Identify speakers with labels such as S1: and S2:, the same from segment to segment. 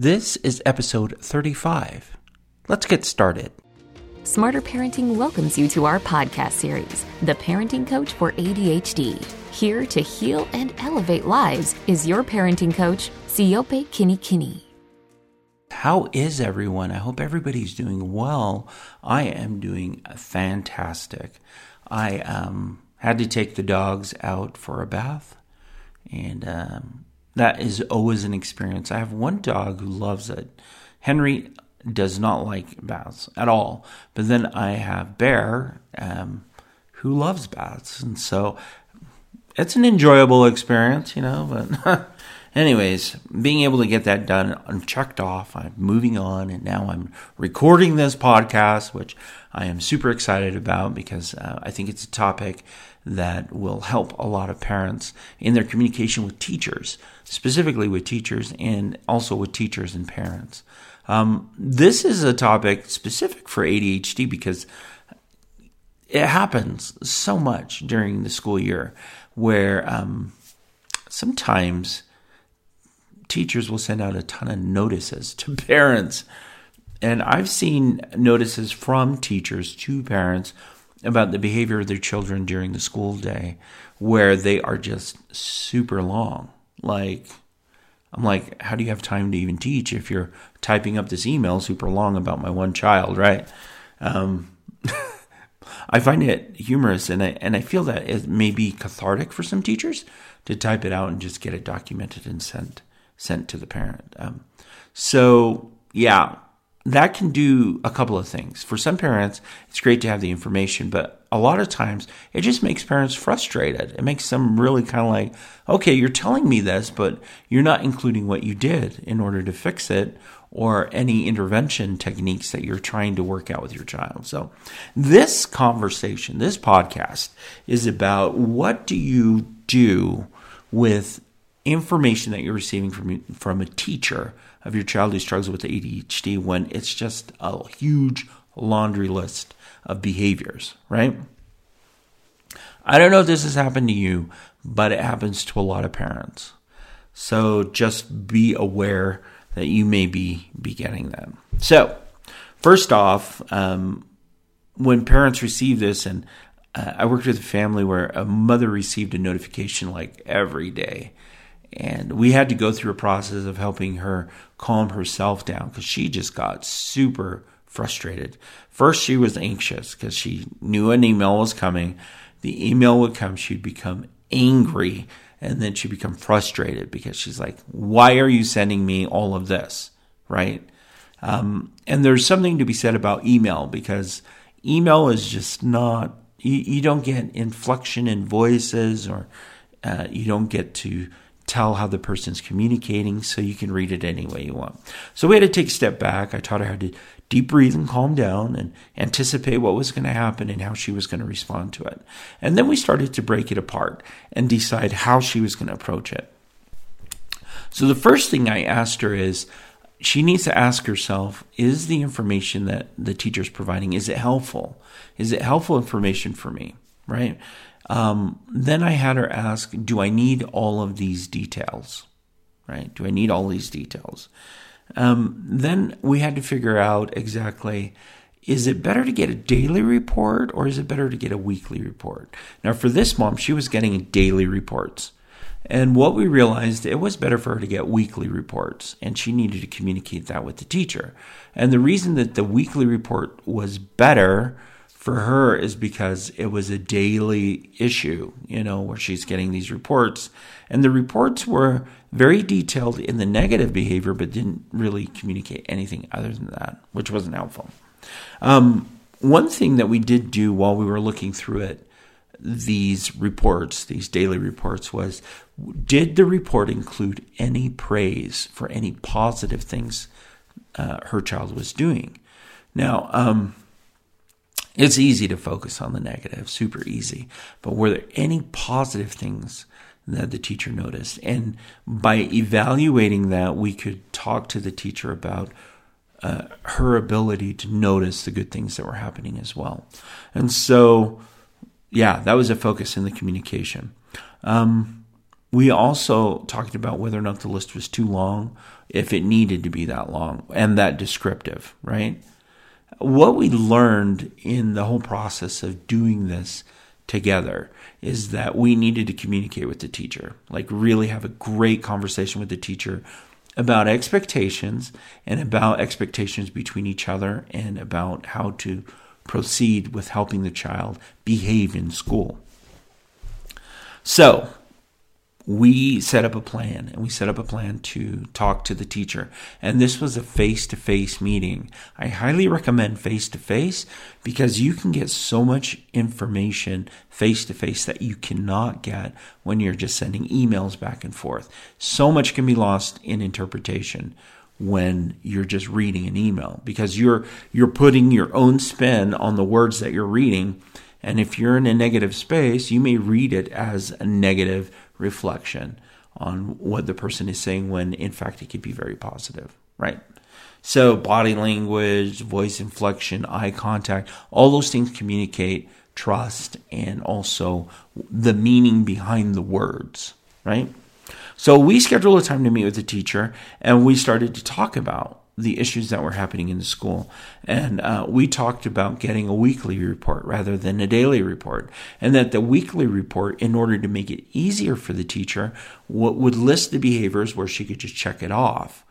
S1: This is episode 35. Let's get started.
S2: Smarter Parenting welcomes you to our podcast series, The Parenting Coach for ADHD. Here to heal and elevate lives is your parenting coach, Siope Kinikini.
S1: How is everyone? I hope everybody's doing well. I am doing fantastic. I um, had to take the dogs out for a bath, and um, that is always an experience. I have one dog who loves it. Henry does not like baths at all. But then I have Bear, um, who loves baths, and so it's an enjoyable experience, you know. But anyways, being able to get that done and checked off, I'm moving on, and now I'm recording this podcast, which I am super excited about because uh, I think it's a topic that will help a lot of parents in their communication with teachers, specifically with teachers and also with teachers and parents. Um, this is a topic specific for ADHD because it happens so much during the school year where um, sometimes teachers will send out a ton of notices to parents. And I've seen notices from teachers to parents about the behavior of their children during the school day where they are just super long. Like, I'm like, how do you have time to even teach if you're typing up this email super long about my one child, right? Um, I find it humorous, and I and I feel that it may be cathartic for some teachers to type it out and just get it documented and sent sent to the parent. Um, so yeah, that can do a couple of things. For some parents, it's great to have the information, but a lot of times it just makes parents frustrated. It makes them really kind of like, okay, you're telling me this, but you're not including what you did in order to fix it or any intervention techniques that you're trying to work out with your child. So, this conversation, this podcast is about what do you do with information that you're receiving from from a teacher of your child who struggles with ADHD when it's just a huge laundry list of behaviors, right? I don't know if this has happened to you, but it happens to a lot of parents. So just be aware that you may be, be getting that. So, first off, um, when parents receive this, and uh, I worked with a family where a mother received a notification like every day and we had to go through a process of helping her calm herself down because she just got super frustrated. First, she was anxious because she knew an email was coming. The email would come, she'd become angry, and then she'd become frustrated because she's like, Why are you sending me all of this? Right? Um, and there's something to be said about email because email is just not, you, you don't get inflection in voices or uh, you don't get to tell how the person's communicating so you can read it any way you want. So we had to take a step back. I taught her how to deep breathe and calm down and anticipate what was going to happen and how she was going to respond to it. And then we started to break it apart and decide how she was going to approach it. So the first thing I asked her is she needs to ask herself is the information that the teacher's providing is it helpful? Is it helpful information for me? Right? Um, then I had her ask, do I need all of these details? Right? Do I need all these details? Um, then we had to figure out exactly is it better to get a daily report or is it better to get a weekly report? Now, for this mom, she was getting daily reports. And what we realized, it was better for her to get weekly reports, and she needed to communicate that with the teacher. And the reason that the weekly report was better for her is because it was a daily issue, you know, where she's getting these reports. And the reports were very detailed in the negative behavior, but didn't really communicate anything other than that, which wasn't helpful. Um, one thing that we did do while we were looking through it, these reports, these daily reports, was did the report include any praise for any positive things uh, her child was doing? Now, um, it's easy to focus on the negative, super easy. But were there any positive things that the teacher noticed? And by evaluating that, we could talk to the teacher about uh, her ability to notice the good things that were happening as well. And so, yeah, that was a focus in the communication. Um, we also talked about whether or not the list was too long, if it needed to be that long and that descriptive, right? What we learned in the whole process of doing this together is that we needed to communicate with the teacher, like really have a great conversation with the teacher about expectations and about expectations between each other and about how to proceed with helping the child behave in school. So, we set up a plan and we set up a plan to talk to the teacher. And this was a face to face meeting. I highly recommend face to face because you can get so much information face to face that you cannot get when you're just sending emails back and forth. So much can be lost in interpretation when you're just reading an email because you're you're putting your own spin on the words that you're reading and if you're in a negative space you may read it as a negative reflection on what the person is saying when in fact it could be very positive, right? So, body language, voice inflection, eye contact, all those things communicate trust and also the meaning behind the words, right? So, we scheduled a time to meet with the teacher and we started to talk about the issues that were happening in the school. And uh, we talked about getting a weekly report rather than a daily report. And that the weekly report, in order to make it easier for the teacher, would list the behaviors where she could just check it off.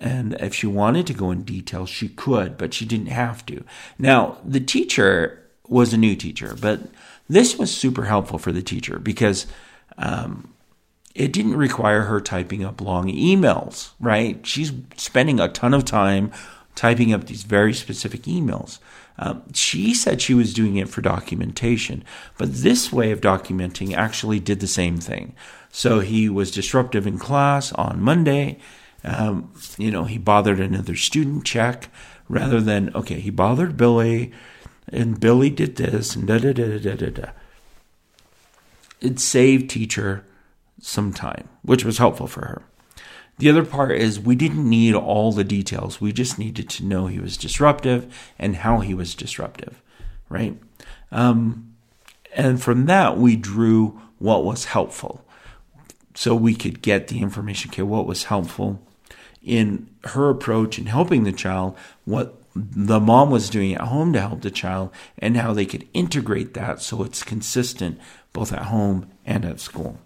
S1: And if she wanted to go in detail, she could, but she didn't have to. Now, the teacher was a new teacher, but this was super helpful for the teacher because um, it didn't require her typing up long emails, right? She's spending a ton of time typing up these very specific emails. Um, she said she was doing it for documentation, but this way of documenting actually did the same thing. So he was disruptive in class on Monday. Um, you know, he bothered another student check rather than, okay, he bothered Billy and Billy did this and da da da da da da. It saved teacher some time, which was helpful for her. The other part is we didn't need all the details. We just needed to know he was disruptive and how he was disruptive, right? Um, and from that, we drew what was helpful. So we could get the information, okay, what was helpful in her approach in helping the child, what the mom was doing at home to help the child, and how they could integrate that so it's consistent both at home and at school.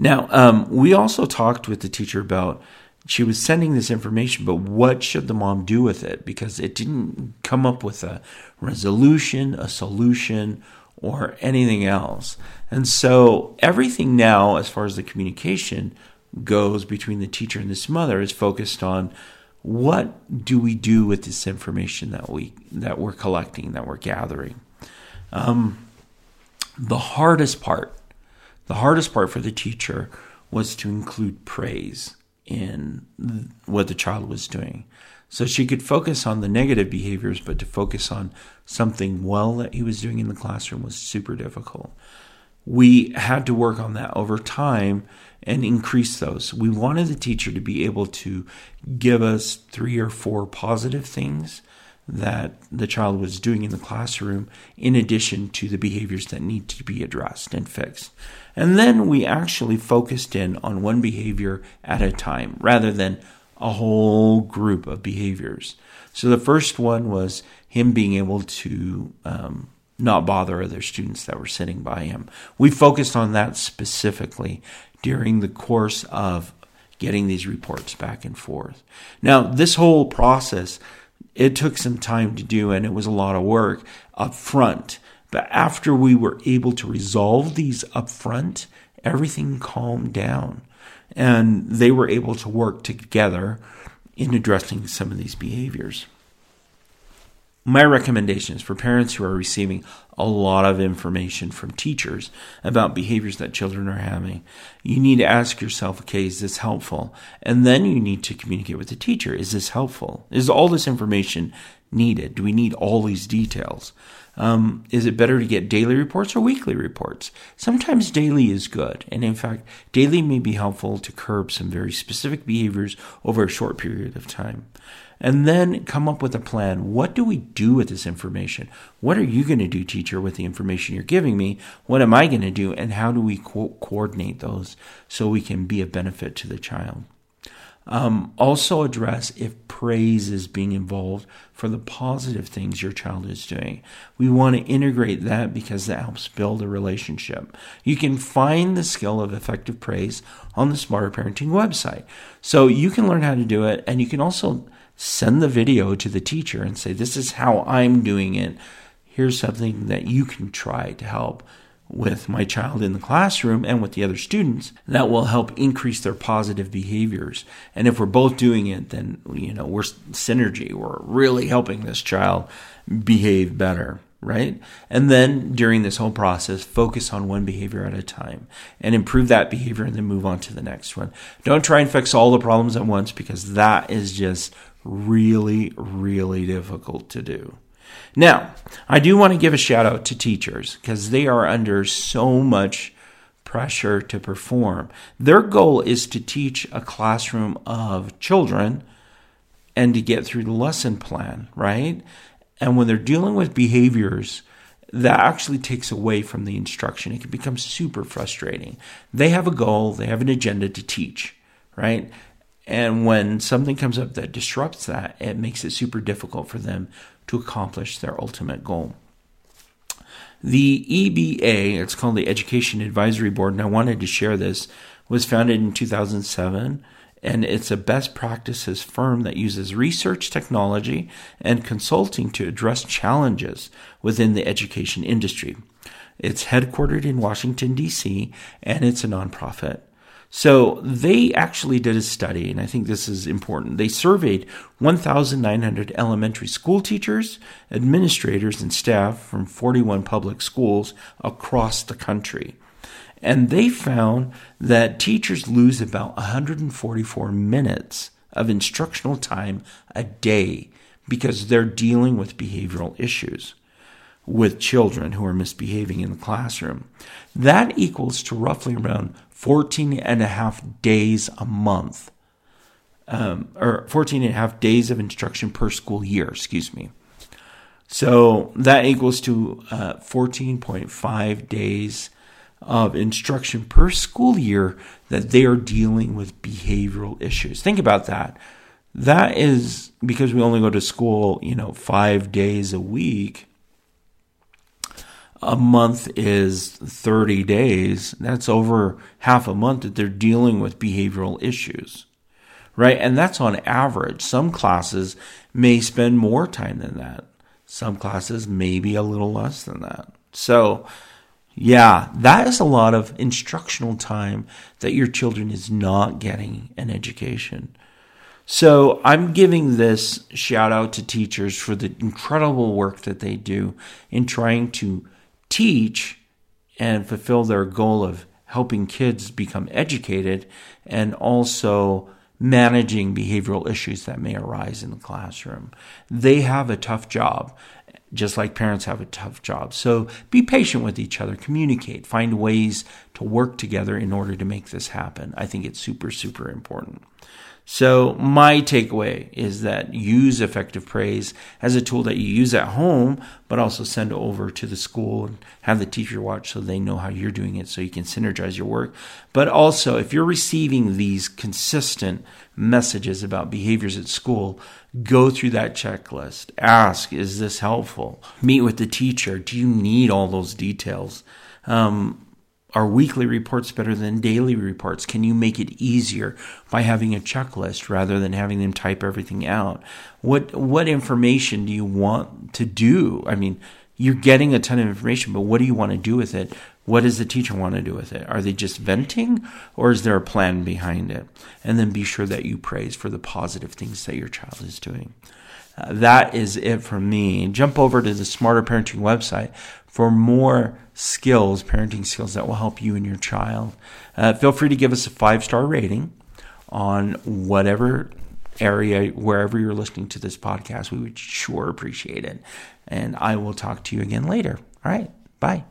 S1: Now, um, we also talked with the teacher about she was sending this information, but what should the mom do with it? Because it didn't come up with a resolution, a solution, or anything else. And so everything now, as far as the communication goes between the teacher and this mother, is focused on what do we do with this information that we that we're collecting, that we're gathering. Um, the hardest part the hardest part for the teacher was to include praise in what the child was doing. So she could focus on the negative behaviors, but to focus on something well that he was doing in the classroom was super difficult. We had to work on that over time and increase those. We wanted the teacher to be able to give us three or four positive things that the child was doing in the classroom, in addition to the behaviors that need to be addressed and fixed. And then we actually focused in on one behavior at a time rather than a whole group of behaviors. So the first one was him being able to um, not bother other students that were sitting by him. We focused on that specifically during the course of getting these reports back and forth. Now, this whole process it took some time to do and it was a lot of work up front. But after we were able to resolve these up front, everything calmed down and they were able to work together in addressing some of these behaviors my recommendations for parents who are receiving a lot of information from teachers about behaviors that children are having, you need to ask yourself, okay, is this helpful? And then you need to communicate with the teacher. Is this helpful? Is all this information needed? Do we need all these details? Um, is it better to get daily reports or weekly reports? Sometimes daily is good. And in fact, daily may be helpful to curb some very specific behaviors over a short period of time. And then come up with a plan. What do we do with this information? What are you going to do, teacher, with the information you're giving me? What am I going to do? And how do we co- coordinate those so we can be a benefit to the child? Um, also address if praise is being involved for the positive things your child is doing. We want to integrate that because that helps build a relationship. You can find the skill of effective praise on the Smarter Parenting website. So you can learn how to do it and you can also send the video to the teacher and say, This is how I'm doing it. Here's something that you can try to help with my child in the classroom and with the other students that will help increase their positive behaviors. And if we're both doing it, then, you know, we're synergy. We're really helping this child behave better, right? And then during this whole process, focus on one behavior at a time and improve that behavior and then move on to the next one. Don't try and fix all the problems at once because that is just really, really difficult to do. Now, I do want to give a shout out to teachers because they are under so much pressure to perform. Their goal is to teach a classroom of children and to get through the lesson plan, right? And when they're dealing with behaviors, that actually takes away from the instruction. It can become super frustrating. They have a goal, they have an agenda to teach, right? And when something comes up that disrupts that, it makes it super difficult for them to accomplish their ultimate goal. The EBA, it's called the Education Advisory Board, and I wanted to share this, was founded in 2007 and it's a best practices firm that uses research technology and consulting to address challenges within the education industry. It's headquartered in Washington, D.C., and it's a nonprofit. So they actually did a study, and I think this is important. They surveyed 1,900 elementary school teachers, administrators, and staff from 41 public schools across the country. And they found that teachers lose about 144 minutes of instructional time a day because they're dealing with behavioral issues with children who are misbehaving in the classroom. That equals to roughly around 14 and a half days a month, um, or 14 and a half days of instruction per school year, excuse me. So that equals to uh, 14.5 days of instruction per school year that they are dealing with behavioral issues. Think about that. That is because we only go to school, you know, five days a week a month is 30 days. That's over half a month that they're dealing with behavioral issues, right? And that's on average. Some classes may spend more time than that. Some classes maybe a little less than that. So, yeah, that is a lot of instructional time that your children is not getting an education. So I'm giving this shout out to teachers for the incredible work that they do in trying to teach and fulfill their goal of helping kids become educated and also managing behavioral issues that may arise in the classroom. They have a tough job, just like parents have a tough job. So be patient with each other, communicate, find ways to work together in order to make this happen. I think it's super, super important. So my takeaway is that use effective praise as a tool that you use at home, but also send over to the school and have the teacher watch so they know how you're doing it so you can synergize your work. But also, if you're receiving these consistent messages about behaviors at school, go through that checklist. Ask, is this helpful? Meet with the teacher. Do you need all those details? Um, are weekly reports better than daily reports? Can you make it easier by having a checklist rather than having them type everything out? What what information do you want to do? I mean, you're getting a ton of information, but what do you want to do with it? What does the teacher want to do with it? Are they just venting or is there a plan behind it? And then be sure that you praise for the positive things that your child is doing. That is it from me. Jump over to the Smarter Parenting website for more skills, parenting skills that will help you and your child. Uh, feel free to give us a five star rating on whatever area, wherever you're listening to this podcast. We would sure appreciate it. And I will talk to you again later. All right. Bye.